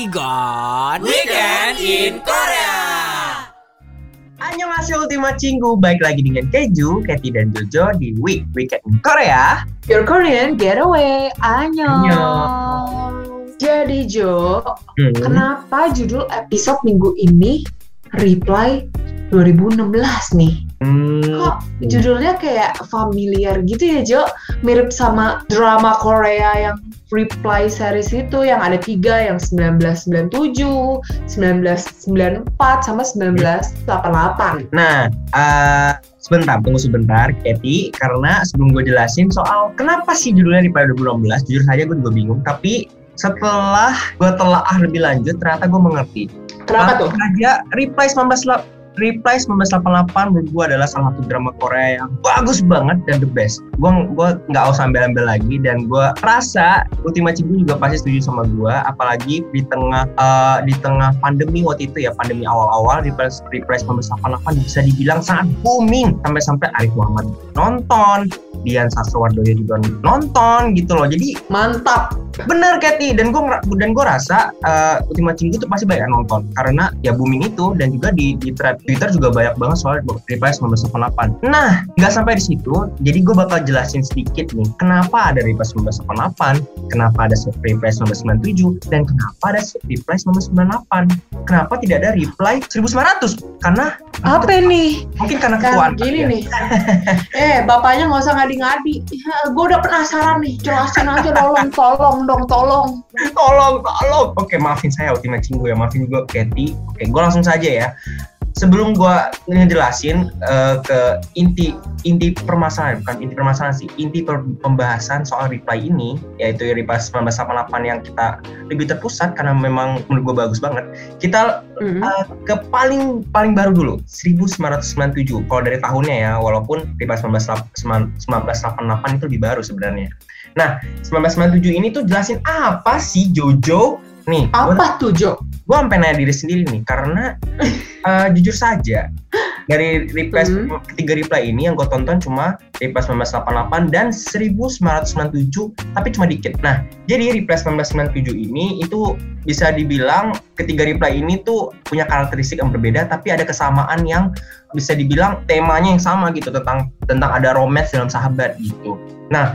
Igon Weekend in Korea. Annyeonghaseyo Ultima Cinggu, baik lagi dengan Keju, Katy, dan Jojo di Week Weekend in Korea. Your Korean Getaway. Annyeong. Annyeong. Jadi Jo, Hmm. kenapa judul episode minggu ini Reply 2016 nih? Hmm. Kok judulnya kayak familiar gitu ya Jo? Mirip sama drama Korea yang Reply series itu yang ada tiga yang 1997, 1994 sama 1988. Nah, eh, sebentar, tunggu sebentar, Katy, karena sebelum gue jelasin soal kenapa sih judulnya di pada 2016, jujur saja gue juga bingung, tapi setelah gue telaah lebih lanjut, ternyata gue mengerti. Kenapa tuh? Aja, Reply 19 Reply 1988 menurut gue adalah salah satu drama Korea yang bagus banget dan the best. Gue gua nggak usah ambil-ambil lagi dan gue rasa Ultima Cinggu juga pasti setuju sama gue. Apalagi di tengah eh, di tengah pandemi waktu itu ya pandemi awal-awal Reply, Reply 1988 bisa dibilang sangat booming sampai-sampai Arif Muhammad nonton, Dian Sastrowardoyo juga nonton gitu loh. Jadi Mantap. Bener Katy dan gue dan gue rasa uh, Ultima Cinggu tuh pasti banyak nonton karena ya booming itu dan juga di di thread Twitter juga banyak banget soal Reply 1988. Nah nggak sampai di situ, jadi gue bakal jelasin sedikit nih kenapa ada Reply 1988, kenapa ada Reply 1997 dan kenapa ada Reply 1998. Kenapa tidak ada Reply 1900? Karena Apa nih? mungkin karena Kan gini ya. nih. eh, bapaknya nggak usah ngadi-ngadi. Gue udah penasaran nih. Jelasin aja tolong, tolong dong, tolong. tolong tolong oke maafin saya Ultima Cinggu ya maafin gue Katy oke gue langsung saja ya sebelum gue ngejelasin eh, ke inti inti permasalahan bukan inti permasalahan sih inti per- pembahasan soal reply ini yaitu reply 1988 yang kita lebih terpusat karena memang menurut gue bagus banget kita Mhm. eh, ke paling paling baru dulu 1997 kalau dari tahunnya ya walaupun reply 1988 itu lebih baru sebenarnya nah 1997 ini tuh jelasin apa sih Jojo nih gua- Apa tuh Jo? gue sampai nanya diri sendiri nih karena eh, jujur saja dari reply Hmm. ketiga reply ini yang gue tonton cuma reply 1988 dan 1997 tapi cuma dikit nah jadi reply 1997 ini itu bisa dibilang ketiga reply ini tuh punya karakteristik yang berbeda tapi ada kesamaan yang bisa dibilang temanya yang sama gitu tentang tentang ada romance dalam sahabat gitu nah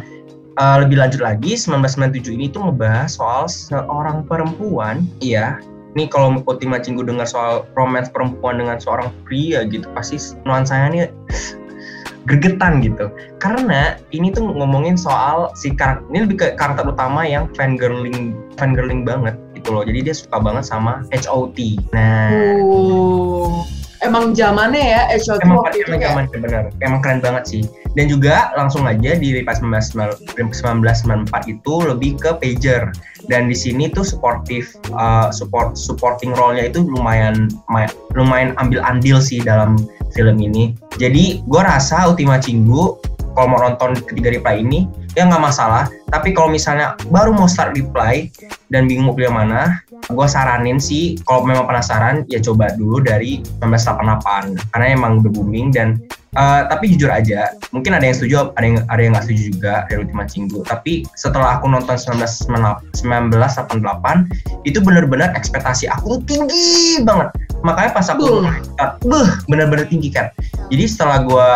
eh, lebih lanjut lagi 1997 ini tuh ngebahas soal seorang perempuan iya nih kalau Ultima Cinggu dengar soal romance perempuan dengan seorang pria gitu pasti nuansanya nih gregetan gitu. Karena ini tuh ngomongin soal si karakter ini lebih ke karakter utama yang fangirling fangirling banget gitu loh. Jadi dia suka banget sama HOT nah Uh, emang zamannya ya HOT emang waktu itu emang kayak zaman bener. Emang keren banget sih. Dan juga langsung aja di Ripas 1994 itu lebih ke pager. Dan di sini tuh supportive uh, support supporting role-nya itu lumayan lumayan, lumayan ambil andil sih dalam film ini. Jadi gue rasa Ultima Cinggu kalau mau nonton ketiga reply ini ya nggak masalah tapi kalau misalnya baru mau start reply dan bingung mau pilih mana gue saranin sih kalau memang penasaran ya coba dulu dari 1988 karena emang udah booming dan eh, tapi jujur aja mungkin ada yang setuju ada yang ada yang nggak setuju juga dari Ultima Cinggu tapi setelah aku nonton 1998 1988 itu bener-bener ekspektasi aku tuh tinggi banget. Makanya pas aku Buh. beuh. bener-bener tinggi kan jadi setelah gue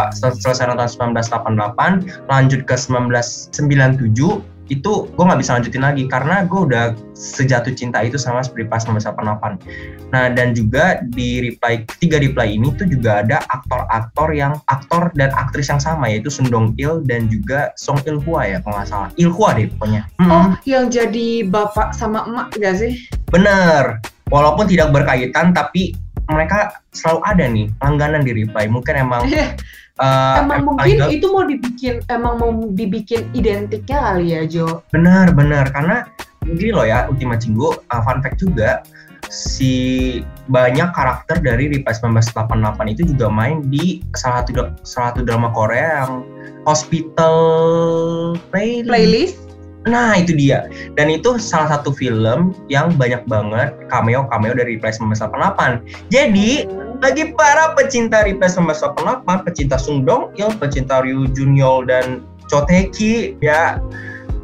selesai nonton 1988 lanjut ke 1997 itu gue nggak bisa lanjutin lagi karena gue udah sejatuh cinta itu sama seperti pas 1988. Nah dan juga di reply ketiga reply ini tuh juga ada aktor-aktor yang aktor dan aktris yang sama yaitu Sun Dong Il dan juga Song Il Hwa ya kalau nggak salah. Il Hwa deh pokoknya. Mm-mm. Oh, yang jadi bapak sama emak gak sih? Bener. Walaupun tidak berkaitan tapi mereka selalu ada nih langganan di reply. Mungkin emang eh, emang em- mungkin itu mau dibikin emang mau dibikin identiknya kali ya Jo. Benar, benar. Karena gini loh ya, Ultima Cinggu, uh, fun fact juga, si banyak karakter dari Reply 1988 itu juga main di salah satu salah satu drama Korea yang Hospital Playlist. Playlist Nah itu dia. Dan itu salah satu film yang banyak banget cameo-cameo dari Reply 1988. Jadi bagi para pecinta Reply 1988, pecinta Sung Dong Il, pecinta Ryu Junyol dan Cho Tae-ki ya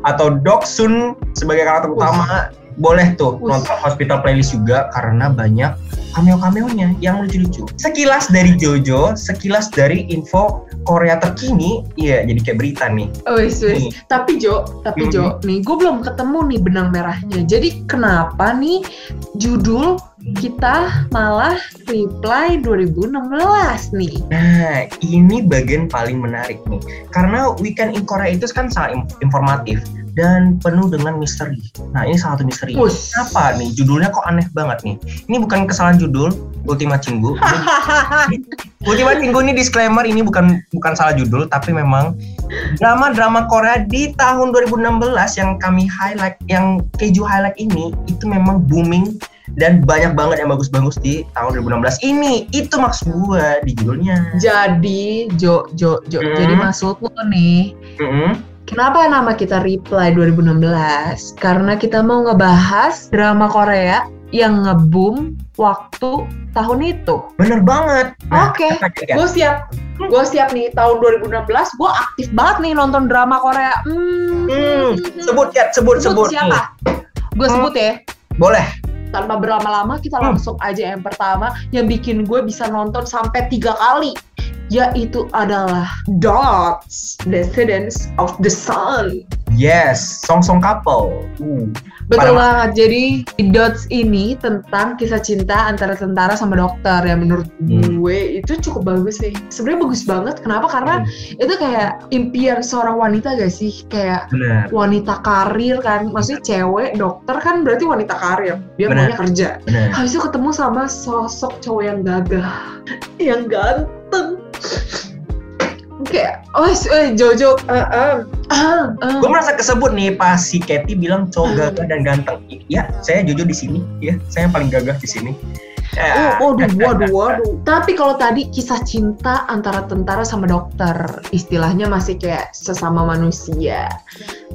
atau Dok Sun sebagai karakter Uh. utama boleh tuh Wih. nonton Hospital Playlist juga karena banyak cameo-cameonya yang lucu-lucu. Sekilas dari Jojo, sekilas dari info Korea terkini, iya jadi kayak berita nih. Wis, Nih. wis. Tapi Jo, tapi Mhm. Jo, nih gue belum ketemu nih benang merahnya. Jadi kenapa nih judul kita malah reply 2016 nih? Nah, ini bagian paling menarik nih. Karena Weekend in Korea itu kan sangat informatif dan penuh dengan misteri. Nah, ini salah satu misteri. Wus. Kenapa nih? Judulnya kok aneh banget nih. Ini bukan kesalahan judul, Ultima Cinggu. Ultima Cinggu ini disclaimer ini bukan bukan salah judul tapi memang drama-drama Korea di tahun 2016 yang kami highlight yang keju highlight ini itu memang booming dan banyak banget yang bagus-bagus di tahun 2016 ini. Itu maksud gua di judulnya. Jadi Jo, Jo, Jo. Mhm. Jadi maksud lo nih, Mm-mm. kenapa nama kita reply 2016? Karena kita mau ngebahas drama Korea yang ngebum waktu tahun itu. Bener banget. Nah, Oke. ya? Gue siap. Gue siap nih tahun 2016 gue aktif banget nih nonton drama Korea. Hmm. Hmm, sebut ya, sebut sebut. siapa? nih. Gue Hmm. sebut ya. Boleh. Tanpa berlama-lama kita Hmm. langsung aja yang pertama yang bikin gue bisa nonton sampai tiga kali yaitu adalah Dots, Descendants of the Sun. Yes, Song Song Couple. Uh, Betul banget. Jadi Dots ini tentang kisah cinta antara tentara sama dokter yang menurut Hmm. gue itu cukup bagus sih. Sebenarnya bagus banget. Kenapa? Karena itu kayak impian seorang wanita gak sih? Kayak bener, wanita karir kan. Maksudnya cewek dokter kan berarti wanita karir. Dia maunya kerja. bener. Habis itu ketemu sama sosok cowok yang gagah, yang ganteng. Kayak, oh, eh, Jojo, uh, uh, uh, uh. Gue merasa kesebut nih pas si Katy bilang cowok Hmm. gagah dan ganteng. Ya, saya jujur di sini. Ya, saya yang paling gagah di sini. Oh, Ya. waduh, waduh, waduh. Tapi kalau tadi kisah cinta antara tentara sama dokter, istilahnya masih kayak sesama manusia.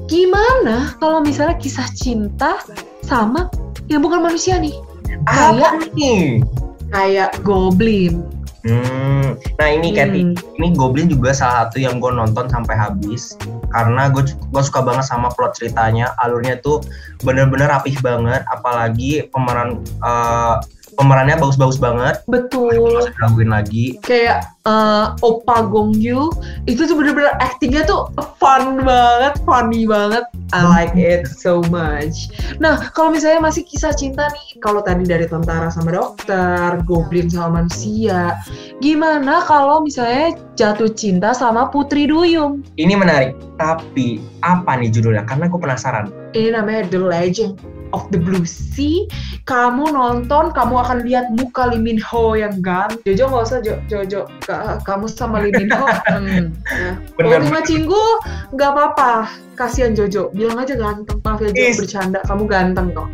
Gimana kalau misalnya kisah cinta sama yang bukan manusia nih? Apa nih? Kayak Goblin. Hmm, nah ini Katy, Hmm. ini Goblin juga salah satu yang gue nonton sampai habis karena gue gue suka banget sama plot ceritanya, alurnya tuh bener-bener rapih banget, apalagi pemeran eh, pemerannya bagus-bagus banget. Betul. Masih lagi. Kayak eh, Opa Gong Yoo itu tuh bener-bener actingnya tuh fun banget, funny banget. I like it so much. Nah, kalau misalnya masih kisah cinta nih, kalau tadi dari tentara sama dokter, goblin sama manusia, gimana kalau misalnya jatuh cinta sama Putri Duyung? Ini menarik, tapi apa nih judulnya? Karena gue penasaran. Ini namanya The Legend of the Blue Sea. Kamu nonton, kamu akan lihat muka Lee Min Ho yang ganteng. Jojo nggak usah, Jo, Jojo. Ka- Kamu sama Lee Min Ho. Hmm. Bener. Kalau Lima Cinggu nggak apa-apa. Kasihan Jojo, bilang aja ganteng. Maaf ya Jo, Is. bercanda. Kamu ganteng kok.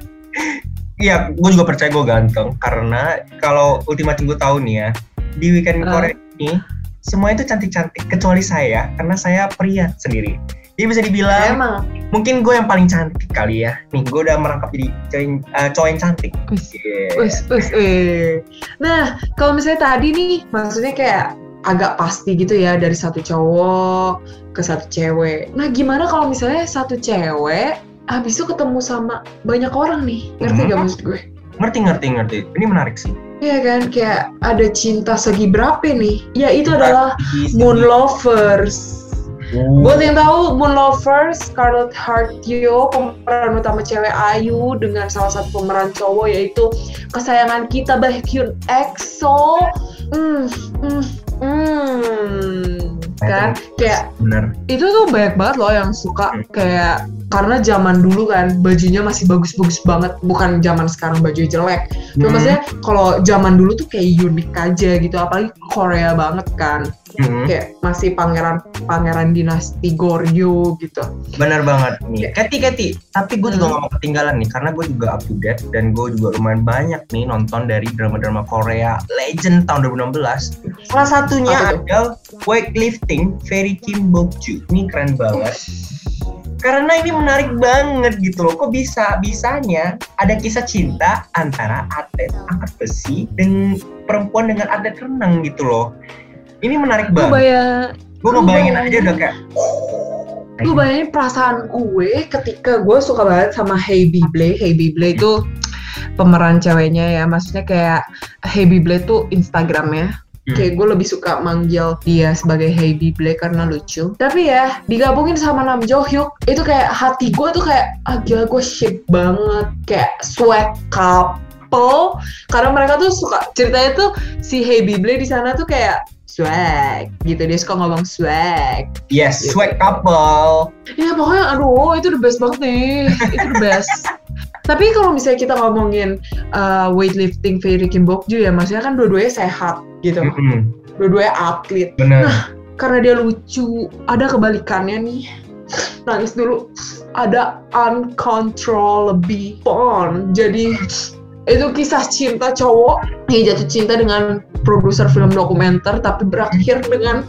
Iya, gue juga percaya gue ganteng karena kalau Ultima Cinggu tahu nih ya di weekend Ah. Korea ini semua itu cantik-cantik kecuali saya karena saya pria sendiri. Jadi bisa dibilang Emang. mungkin gue yang paling cantik kali ya. Nih gue udah merangkap jadi cowok yang, eh, yang cantik. Wis. Yeah. Wis, wis, wis. Nah, kalau misalnya tadi nih, maksudnya kayak agak pasti gitu ya dari satu cowok ke satu cewek. Nah, gimana kalau misalnya satu cewek habis itu ketemu sama banyak orang nih? Ngerti Hmm. gak maksud gue? Ngerti ngerti ngerti. Ini menarik sih. Iya kan, kayak ada cinta segi berapa nih? Ya itu adalah Moon Lovers. Uh, Buat yang tahu Moon Lovers, Scarlett Hartio pemeran utama cewek Ayu dengan salah satu pemeran cowok yaitu kesayangan kita Baekhyun EXO. Hmm, hmm, hmm. Kan kayak bener. itu tuh banyak banget loh yang suka kayak karena zaman dulu kan bajunya masih bagus-bagus banget bukan zaman sekarang baju jelek Cuma Hmm, maksudnya kalau zaman dulu tuh kayak unik aja gitu apalagi Korea banget kan hmm, kayak masih pangeran pangeran dinasti Goryeo gitu bener banget nih. Keti Keti. Tapi gue juga Hmm. gak mau ketinggalan nih karena gue juga up to date dan gue juga lumayan banyak nih nonton dari drama-drama Korea Legend tahun 2016. Salah satunya adalah Weightlifting Fairy Kim Bokju. Ini keren banget. Karena ini menarik banget gitu loh. Kok bisa bisanya ada kisah cinta antara atlet angkat besi dan perempuan dengan atlet renang gitu loh. Ini menarik gue banget. bayang Gue ngebayangin bayangin. aja udah kayak Lu bayangin perasaan gue ketika gue suka banget sama Hey Bible. Hey Bible itu pemeran ceweknya ya. Maksudnya kayak Hey Bible tuh Instagramnya. Hmm. Kayak gue lebih suka manggil dia sebagai Hey Bible karena lucu. Tapi ya digabungin sama Nam Jo Hyuk itu kayak hati gue tuh kayak ah gue ship banget kayak sweat couple karena mereka tuh suka ceritanya tuh si Hey Bible di sana tuh kayak swag gitu dia suka ngomong swag Yes, Gitu. swag couple. Ya pokoknya aduh itu the best banget nih. Itu the best. Tapi kalau misalnya kita ngomongin uh, weightlifting Ferry Kim Bokju ya maksudnya kan dua-duanya sehat gitu. Mm-mm, Dua-duanya atlet. Bener. Karena dia lucu, ada kebalikannya nih. Nangis dulu. Ada uncontrollably fun. Jadi itu kisah cinta cowok yang jatuh cinta dengan produser film dokumenter tapi berakhir dengan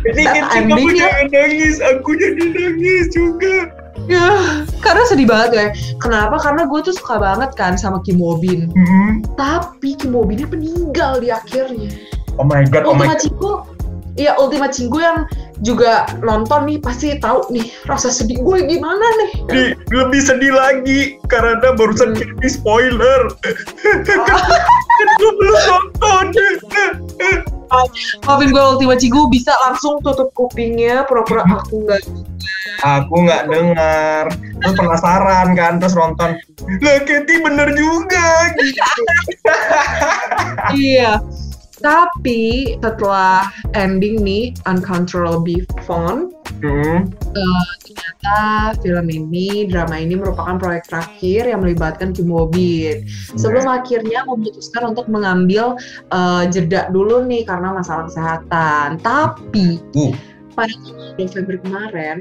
Ini That kamu ya. jangan nangis, aku jadi nangis juga. Ya, karena sedih banget ya. Kenapa? Karena gue tuh suka banget kan sama Kim Wobin. Mm-mm. Tapi Kim Wobinnya meninggal di akhirnya. Oh my god, oh my god. Iya Ultima Cinggu yang juga nonton nih pasti tahu nih rasa sedih gue gimana nih. Di, lebih sedih lagi karena barusan Hmm. Kirby spoiler. kan gue belum nonton. Maafin gue Ultima Cinggu bisa langsung tutup kupingnya pura-pura aku nggak. Aku nggak dengar. Terus penasaran kan, terus nonton. Lah Katy bener juga. Gitu. iya. Tapi setelah ending nih Uncontrollably Fun, Hmm. ternyata film ini, drama ini merupakan proyek terakhir yang melibatkan Kim Woo-bin. Sebelum akhirnya memutuskan untuk mengambil eh, jeda dulu nih karena masalah kesehatan. Tapi Uh. Pada tanggal November kemarin,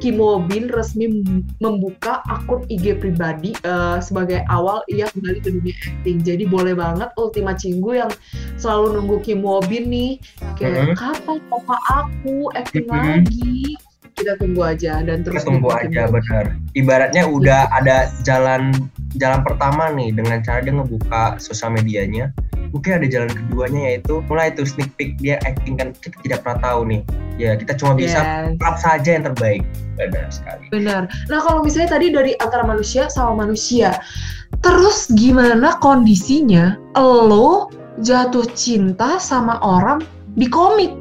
Kim Woo-bin resmi mem- membuka akun IG pribadi eh, sebagai awal ia kembali ke dunia acting. Jadi boleh banget Ultima Cinggu yang selalu nunggu Kim Woo-bin nih kayak Mhm. kapan papa aku acting Mhm. lagi. Kita tunggu aja dan terus Kita tunggu aja benar. Ibaratnya udah ada jalan jalan pertama nih dengan cara dia ngebuka sosial medianya. Mungkin ada jalan keduanya yaitu mulai itu sneak peek dia acting kan kita tidak pernah tahu nih. Ya kita cuma bisa Yes. saja yang terbaik. Benar sekali. Benar. Nah kalau misalnya tadi dari antara manusia sama manusia, terus gimana kondisinya lo jatuh cinta sama orang di komik?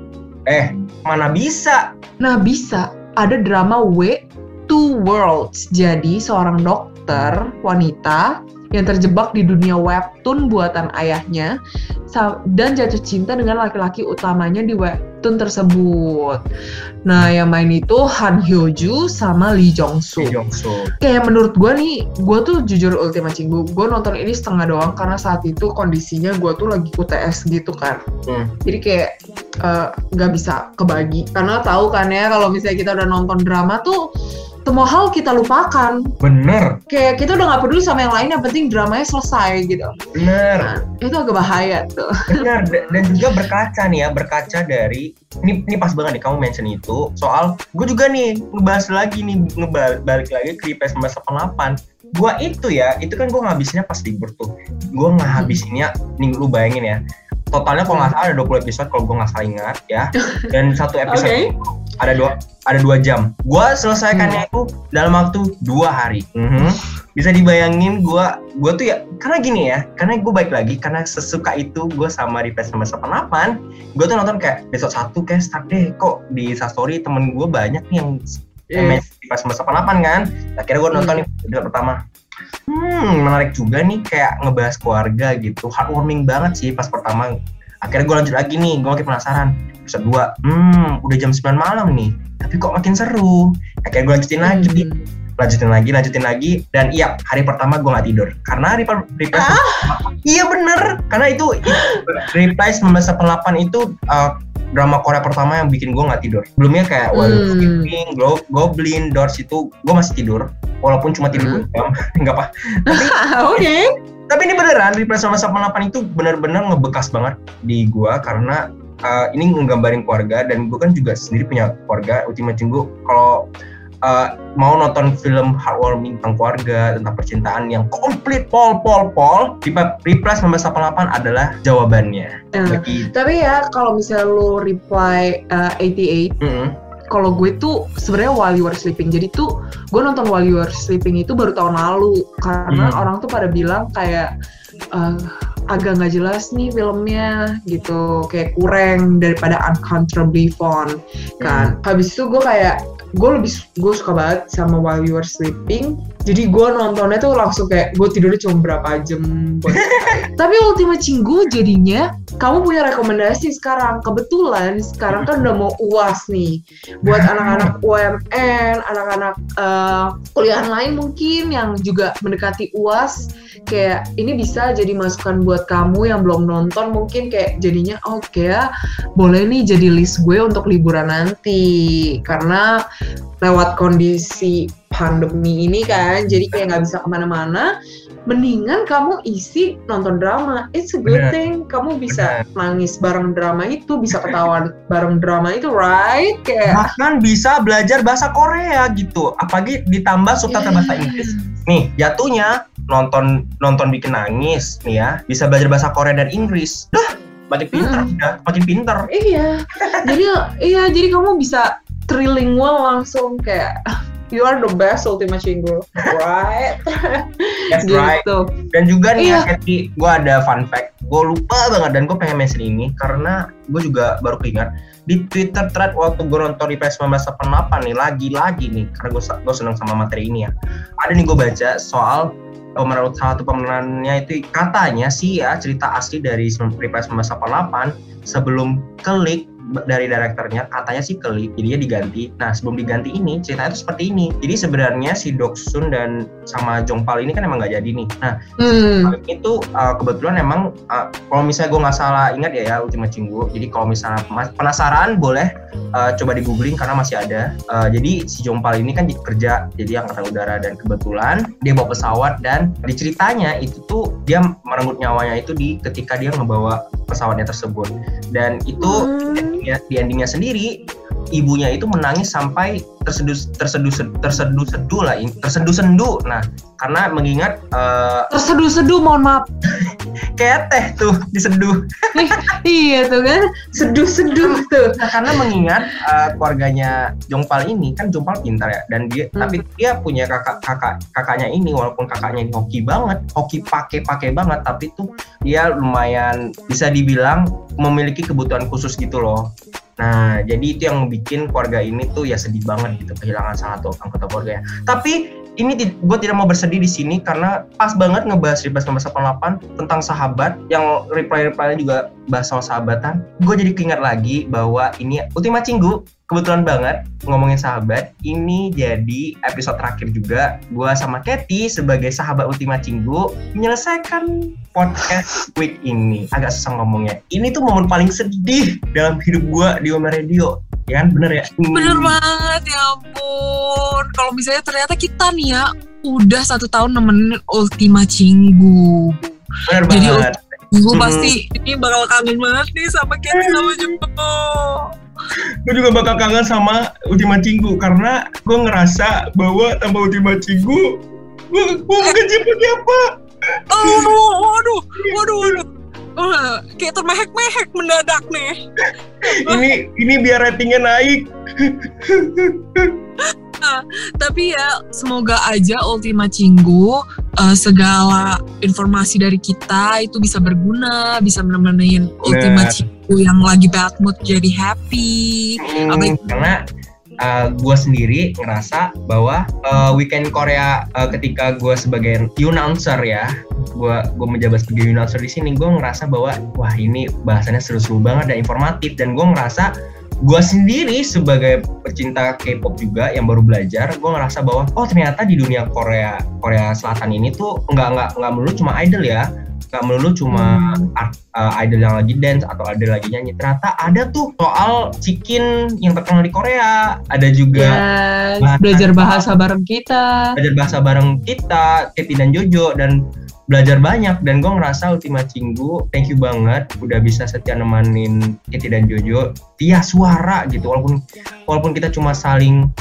Eh, mana bisa? Nah bisa, ada drama W Two Worlds. Jadi seorang dokter wanita yang terjebak di dunia webtoon buatan ayahnya dan jatuh cinta dengan laki-laki utamanya di webtoon tersebut. Nah, yang main itu Han Hyo Joo sama Lee Jong Si Suk. Jongso. Kayak menurut gue nih, gue tuh jujur Ultima Cinggu, gue nonton ini setengah doang karena saat itu kondisinya gue tuh lagi UTS gitu kan. Hmm. Jadi kayak eh, nggak bisa kebagi karena tahu kan ya kalau misalnya kita udah nonton drama tuh semua hal kita lupakan. Bener, Kayak kita udah nggak peduli sama yang lain, yang penting dramanya selesai gitu. bener. Nah, itu agak bahaya tuh. Benar da- dan juga berkaca nih ya berkaca dari ini ini pas banget nih kamu mention itu soal gue juga nih ngebahas lagi nih ngebalik lagi ke IPS 1988 gua itu ya itu kan gue ngabisinnya pas libur tuh gue ngabisinnya nih lu bayangin ya totalnya kalau nggak salah ada 20 episode kalau gue nggak salah ingat ya dan satu episode Oke. Ada dua ada dua jam. Gue selesaikannya itu dalam waktu dua hari. Mhm. bisa dibayangin gue gue tuh ya karena gini ya karena gue baik lagi karena sesuka itu gue sama Replace 1988 gue tuh nonton kayak besok satu kayak start deh kok di Instastory temen gue banyak nih yang yang main Replace 1988 kan? Akhirnya gue nonton nih episode pertama. Hmm menarik juga nih kayak ngebahas keluarga gitu. Heartwarming banget sih pas pertama akhirnya gue lanjut lagi nih gue makin penasaran episode 2 hmm udah jam 9 malam nih tapi kok makin seru akhirnya gue lanjutin lagi Hmm. lanjutin lagi lanjutin lagi dan iya hari pertama gue nggak tidur karena reply reply iya bener karena itu reply 1988 itu uh, drama Korea pertama yang bikin gue nggak tidur sebelumnya kayak Wild Hmm. Sleeping, Glo- Goblin, Doors itu gue masih tidur walaupun cuma tidur Hmm. jam nggak apa Oke. Tapi ini beneran Reply 1988 itu bener-bener ngebekas banget di gua karena uh, ini nggambarin keluarga dan gue kan juga sendiri punya keluarga Ultima Cinggu kalau uh, mau nonton film heartwarming tentang keluarga tentang percintaan yang komplit pol pol pol Reply Reply 1988 adalah jawabannya bagi tapi ya kalau misalnya lu reply uh, 88 Mm-mm. Kalau gue tuh sebenarnya while you were sleeping. Jadi tuh gue nonton while you were sleeping itu baru tahun lalu karena Hmm. orang tuh pada bilang kayak eh, agak nggak jelas nih filmnya gitu, kayak kurang daripada Uncomfortably Fond kan. Habis itu gue kayak gue lebih gue suka banget sama while you were sleeping. Jadi gue nontonnya tuh langsung kayak gue tidurnya cuma berapa jam. Tapi Ultima Cinggu jadinya kamu punya rekomendasi sekarang. Kebetulan sekarang kan udah mau uas nih buat anak-anak UMN, anak-anak eh, kuliah lain mungkin yang juga mendekati uas. Kayak ini bisa jadi masukan buat kamu yang belum nonton mungkin kayak jadinya oke ya boleh nih jadi list gue untuk liburan nanti karena lewat kondisi pandemi ini kan jadi kayak nggak bisa ke mana-mana mendingan kamu isi nonton drama. It's a good Bener. thing. Kamu bisa nangis bareng drama itu bisa ketawa bareng drama itu right? Kayak bahkan bisa belajar bahasa Korea gitu. Apalagi ditambah subtitle bahasa Inggris. Nih jatuhnya nonton nonton bikin nangis nih ya bisa belajar bahasa Korea dan Inggris. Dah makin pinter Mm-mm. udah makin pinter. Iya. Jadi iya jadi kamu bisa trilingual langsung kayak you are the best Ultima Chingu right. That's right. Gitu dan juga nih ya Kathy gue ada fun fact. Gue lupa banget dan gue pengen mention ini karena gue juga baru keingat. Di Twitter thread waktu gue nonton di PS 1988 nih lagi-lagi nih karena gue gue seneng sama materi ini ya. Ada nih gue baca soal pemeran salah satu pemerannya itu katanya sih ya cerita asli dari Replay 1988 sebelum klik dari direkturnya katanya sih klik jadinya diganti. Nah sebelum diganti ini ceritanya itu seperti ini. Jadi sebenarnya si Doksun dan sama Jongpal ini kan emang nggak jadi nih. Nah hmm. itu uh, kebetulan emang uh, kalau misalnya gue nggak salah ingat ya ya Ultima Cinggu jadi kalau misalnya penasaran boleh uh, coba di googling karena masih ada. Uh, jadi si Jompal ini kan kerja jadi angkatan udara dan kebetulan dia bawa pesawat dan di ceritanya itu tuh dia merenggut nyawanya itu di ketika dia ngebawa pesawatnya tersebut dan itu Hmm. di endingnya sendiri ibunya itu menangis sampai terseduh terseduh terseduh seduh lah terseduh sendu nah karena mengingat uh, terseduh-seduh mohon maaf. Kayak teh tuh diseduh. Iya tuh kan. Seduh-seduh tuh. Nah, karena mengingat uh, keluarganya Jongpal ini kan Jongpal pintar ya dan dia Hmm. tapi dia punya kakak kakak kakaknya ini walaupun kakaknya ini hoki banget hoki pakai pakai banget tapi tuh dia lumayan bisa dibilang memiliki kebutuhan khusus gitu loh nah jadi itu yang bikin keluarga ini tuh ya sedih banget gitu kehilangan salah satu anggota keluarganya tapi ini gue tidak mau bersedih di sini karena pas banget ngebahas 1988 tentang sahabat yang reply-reply juga bahas soal sahabatan. Gue jadi keinget lagi bahwa ini Ultima Cinggu kebetulan banget ngomongin sahabat. Ini jadi episode terakhir juga gue sama Kathy sebagai sahabat Ultima Cinggu menyelesaikan podcast week ini. Agak susah ngomongnya. Ini tuh momen paling sedih dalam hidup gue di Oma Radio. Ya kan bener ya? Bener banget ya ampun. Kalau misalnya ternyata kita nih ya udah satu tahun nemenin Ultima Cinggu. Bener Jadi, banget. Gue Hmm. pasti ini bakal kangen banget nih sama Kenny sama Jumbo. Gue juga bakal kangen sama Ultima Cinggu karena gue ngerasa bahwa tanpa Ultima Cinggu gue gue bukan siapa-siapa Oh, waduh, waduh, waduh. Oh, kayak termehek-mehek mendadak nih. ini ini biar ratingnya naik Tapi ya semoga aja Ultima Cinggu eh, segala informasi dari kita itu bisa berguna, bisa menemenin Ultima Nah. Cinggu yang lagi bad mood jadi happy. Hmm, Apa- karena gue sendiri ngerasa bahwa uh, weekend Korea uh, ketika gue sebagai announcer ya gue gue menjabat sebagai announcer di sini gue ngerasa bahwa wah ini bahasannya seru-seru banget dan informatif dan gue ngerasa gue sendiri sebagai pecinta K-pop juga yang baru belajar gue ngerasa bahwa oh ternyata di dunia Korea Korea Selatan ini tuh nggak nggak nggak melulu cuma idol ya. Nggak melulu cuma art- uh, idol yang lagi dance atau idol lagi nyanyi. Ternyata ada tuh soal chicken yang terkenal di Korea. Ada juga Yes, bahasa- belajar bahasa bareng kita. belajar bahasa bareng kita Keti dan Jojo. Dan belajar banyak dan gue ngerasa Ultima Cinggu thank you banget udah bisa setia nemenin Keti dan Jojo via suara gitu walaupun walaupun kita cuma saling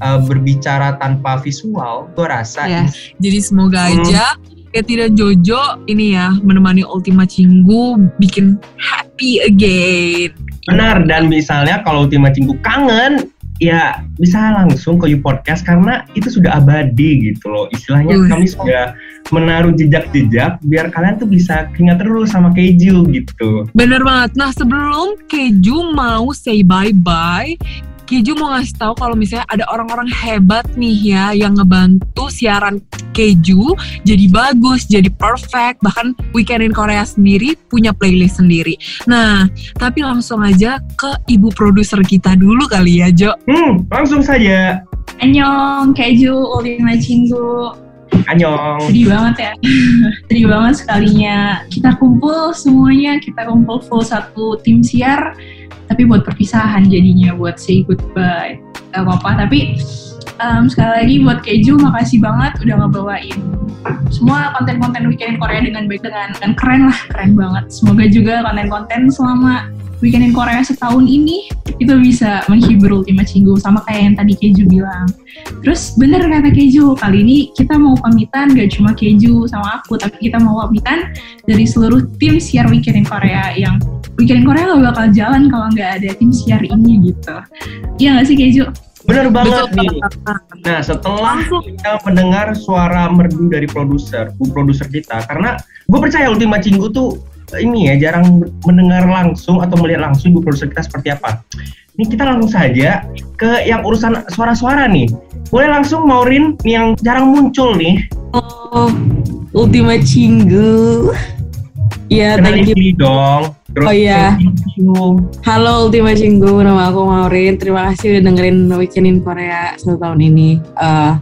uh, berbicara tanpa visual gue rasa Yes. Jadi semoga Hmm. aja Katy dan Jojo ini ya menemani Ultima Cinggu bikin happy again. Benar dan misalnya kalau Ultima Cinggu kangen ya bisa langsung ke You Podcast karena itu sudah abadi gitu loh. Istilahnya Uh. kami sudah menaruh jejak-jejak biar kalian tuh bisa ingat terus sama Keju gitu. Bener banget. Nah sebelum Keju mau say bye-bye, Keju mau ngasih tahu kalau misalnya ada orang-orang hebat nih ya yang ngebantu siaran Keju jadi bagus, jadi perfect. Bahkan Weekend in Korea sendiri punya playlist sendiri. Nah, tapi langsung aja ke ibu produser kita dulu kali ya, Jo. Hmm, langsung saja. Annyeong, Keju, Ultima Chingu. Anyong. Sedih banget ya. Sedih banget sekalinya. Kita kumpul semuanya, kita kumpul full satu tim siar. Tapi buat perpisahan jadinya, buat say goodbye. Gak apa-apa, tapi um, sekali lagi buat Keju, makasih banget udah ngebawain semua konten-konten Weekend in Korea dengan baik dengan, dengan keren lah, keren banget. Semoga juga konten-konten selama Weekend in Korea setahun ini itu bisa menghibur Ultima Chingu sama kayak yang tadi Keju bilang. Terus bener kata Keju, kali ini kita mau pamitan gak cuma Keju sama aku, tapi kita mau pamitan dari seluruh tim siar Weekend in Korea yang Weekend in Korea gak bakal jalan kalau nggak ada tim siar ini gitu. Iya gak sih Keju? Bener banget Betul nih. Nah, setelah kita mendengar suara merdu dari produser, bu produser kita, karena gue percaya Ultima Cinggu tuh ini ya jarang mendengar langsung atau melihat langsung bu produser kita seperti apa. Ini kita langsung saja ke yang urusan suara-suara nih. Boleh langsung Maureen nih yang jarang muncul nih. Oh, Ultima Cinggu. Ya, Kenalin thank you. dong. Terus Oh, iya. Halo Ultima Cinggu, nama aku Maureen. Terima kasih udah dengerin Weekend in Korea satu tahun ini. Eh,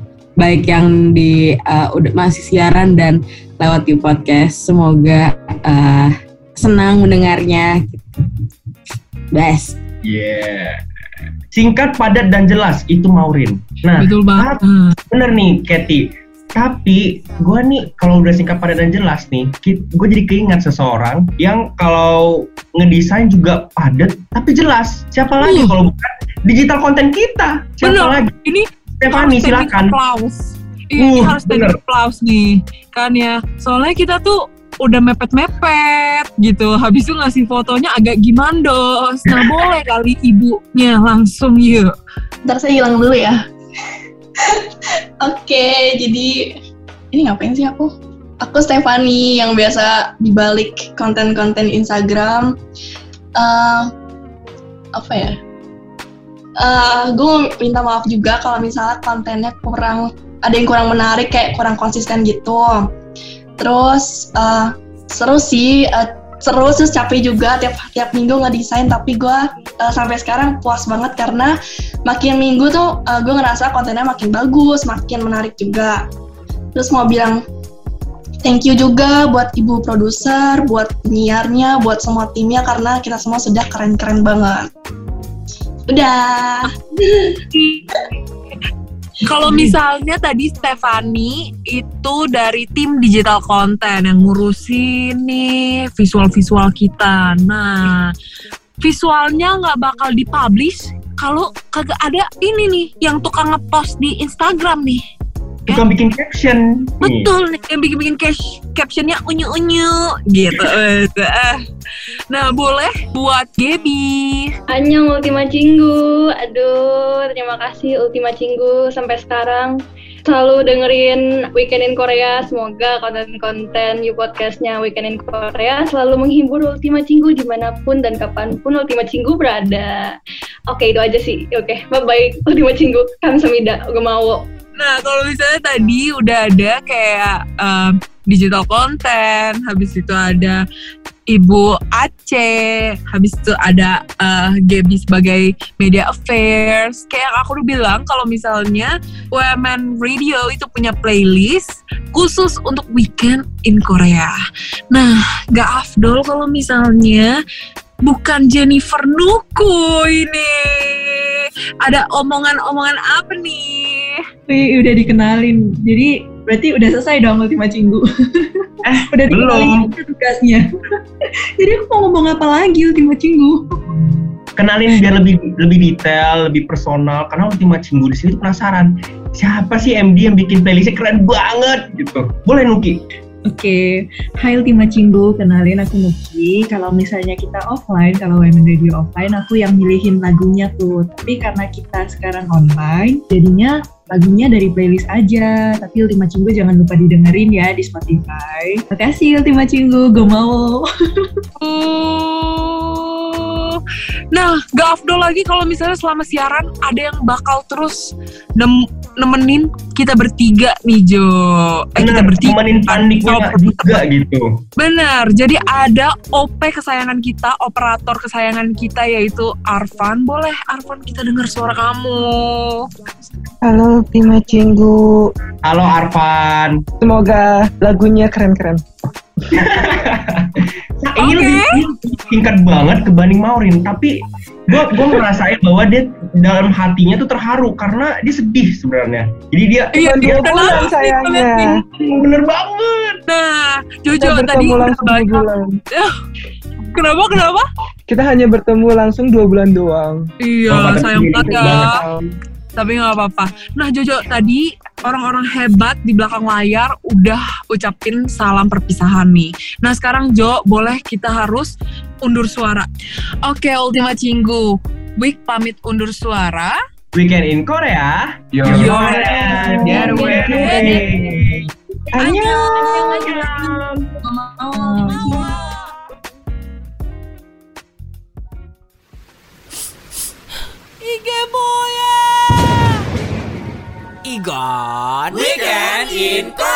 baik yang di eh, udah masih siaran dan lewat di podcast. Semoga eh, senang mendengarnya. Best. Yeah. Singkat, padat, dan jelas itu Maureen. Nah, Betul banget. bener nih Katy tapi gue nih kalau udah singkat padat dan jelas nih gue jadi keingat seseorang yang kalau ngedesain juga padat tapi jelas siapa lagi Uh. kalau bukan digital konten kita siapa Bener. lagi Ini Stefani silakan applause. Iya, ini Uh, harus bener. applause nih. Kan ya, soalnya kita tuh udah mepet-mepet gitu. Habis itu ngasih fotonya agak gimandos. Nah, boleh kali ibunya langsung yuk. Ntar saya hilang dulu ya. Oke, jadi ini ngapain sih aku? Aku Stefani yang biasa dibalik konten-konten Instagram. Eh, apa ya? Eh, gue minta maaf juga kalau misalnya kontennya kurang ada yang kurang menarik kayak kurang konsisten gitu. Terus eh, seru sih, eh, seru terus capek juga tiap tiap minggu ngedesain tapi gue eh, sampai sekarang puas banget karena makin minggu tuh uh, gue ngerasa kontennya makin bagus, makin menarik juga. Terus mau bilang thank you juga buat ibu produser, buat penyiarnya, buat semua timnya karena kita semua sudah keren-keren banget. Udah. Kalau misalnya tadi Stefani itu dari tim digital content yang ngurusin nih visual-visual kita. Nah, visualnya nggak bakal dipublish kalau kagak ada ini nih yang tukang ngepost di Instagram nih. Bukan bikin caption. Betul nih, yang bikin-bikin cash, captionnya unyu-unyu gitu. Eh, nah, boleh buat Gaby. Annyeong Ultima Cinggu. Aduh, terima kasih Ultima Cinggu sampai sekarang selalu dengerin Weekend in Korea. Semoga konten-konten You Podcastnya Weekend in Korea selalu menghibur Ultima Cinggu di mana pun dan kapan pun Ultima Cinggu berada. Oke, itu aja sih. Oke, bye-bye Ultima Cinggu. Kamsahamnida. Gue mau. Nah, kalau misalnya tadi udah ada kayak um, digital content, habis itu ada Ibu Aceh, habis itu ada uh, Gaby sebagai media affairs. Kayak yang aku udah bilang kalau misalnya UMN Radio itu punya playlist khusus untuk weekend in Korea. Nah, gak afdol kalau misalnya bukan Jennifer Nuku ini. Ada omongan-omongan apa nih? Wih, udah dikenalin. Jadi berarti udah selesai dong Ultima Cinggu. Eh, udah belum. dikenalin tugasnya. Jadi aku mau ngomong apa lagi Ultima Cinggu? Kenalin biar lebih lebih detail, lebih personal. Karena Ultima Cinggu di sini penasaran siapa sih MD yang bikin playlistnya keren banget gitu. Boleh Nuki? Oke, hai Ultima Cinggu, kenalin aku Nuki. Kalau misalnya kita offline, kalau Women Radio offline, aku yang milihin lagunya tuh. Tapi karena kita sekarang online, jadinya lagunya dari playlist aja. Tapi Ultima Cinggu jangan lupa didengerin ya di Spotify. Makasih Ultima Cinggu, gue mau. Nah, gak afdol lagi kalau misalnya selama siaran ada yang bakal terus nem nemenin kita bertiga nih Jo. Eh kita bertiga. temenin paniknya Kalau juga gitu. Bener, jadi ada OP kesayangan kita, operator kesayangan kita yaitu Arvan. Boleh Arvan kita dengar suara kamu. Halo Ultima Cinggu, Halo Arvan. semoga lagunya keren-keren. Ini Oke. lebih singkat banget kebanding Maurin, tapi gue gue ngerasain bahwa dia dalam hatinya tuh terharu karena dia sedih sebenarnya. Jadi dia Iya, dia nangis sayangnya. bener banget. Nah, Kita Jojo tadi banyak. bulan. Kenapa, kenapa? Kita hanya bertemu langsung dua bulan doang. Iya, Oh, sayang ini banget ya. Tapi nggak apa-apa. Nah, Jojo tadi orang-orang hebat di belakang layar udah ucapin salam perpisahan nih. Nah, sekarang Jo, boleh kita harus undur suara. Oke, Ultima Cinggu. Wik pamit undur suara. Weekend in Korea. Yo. Your way. Annyeong. Igon Weekend in Korea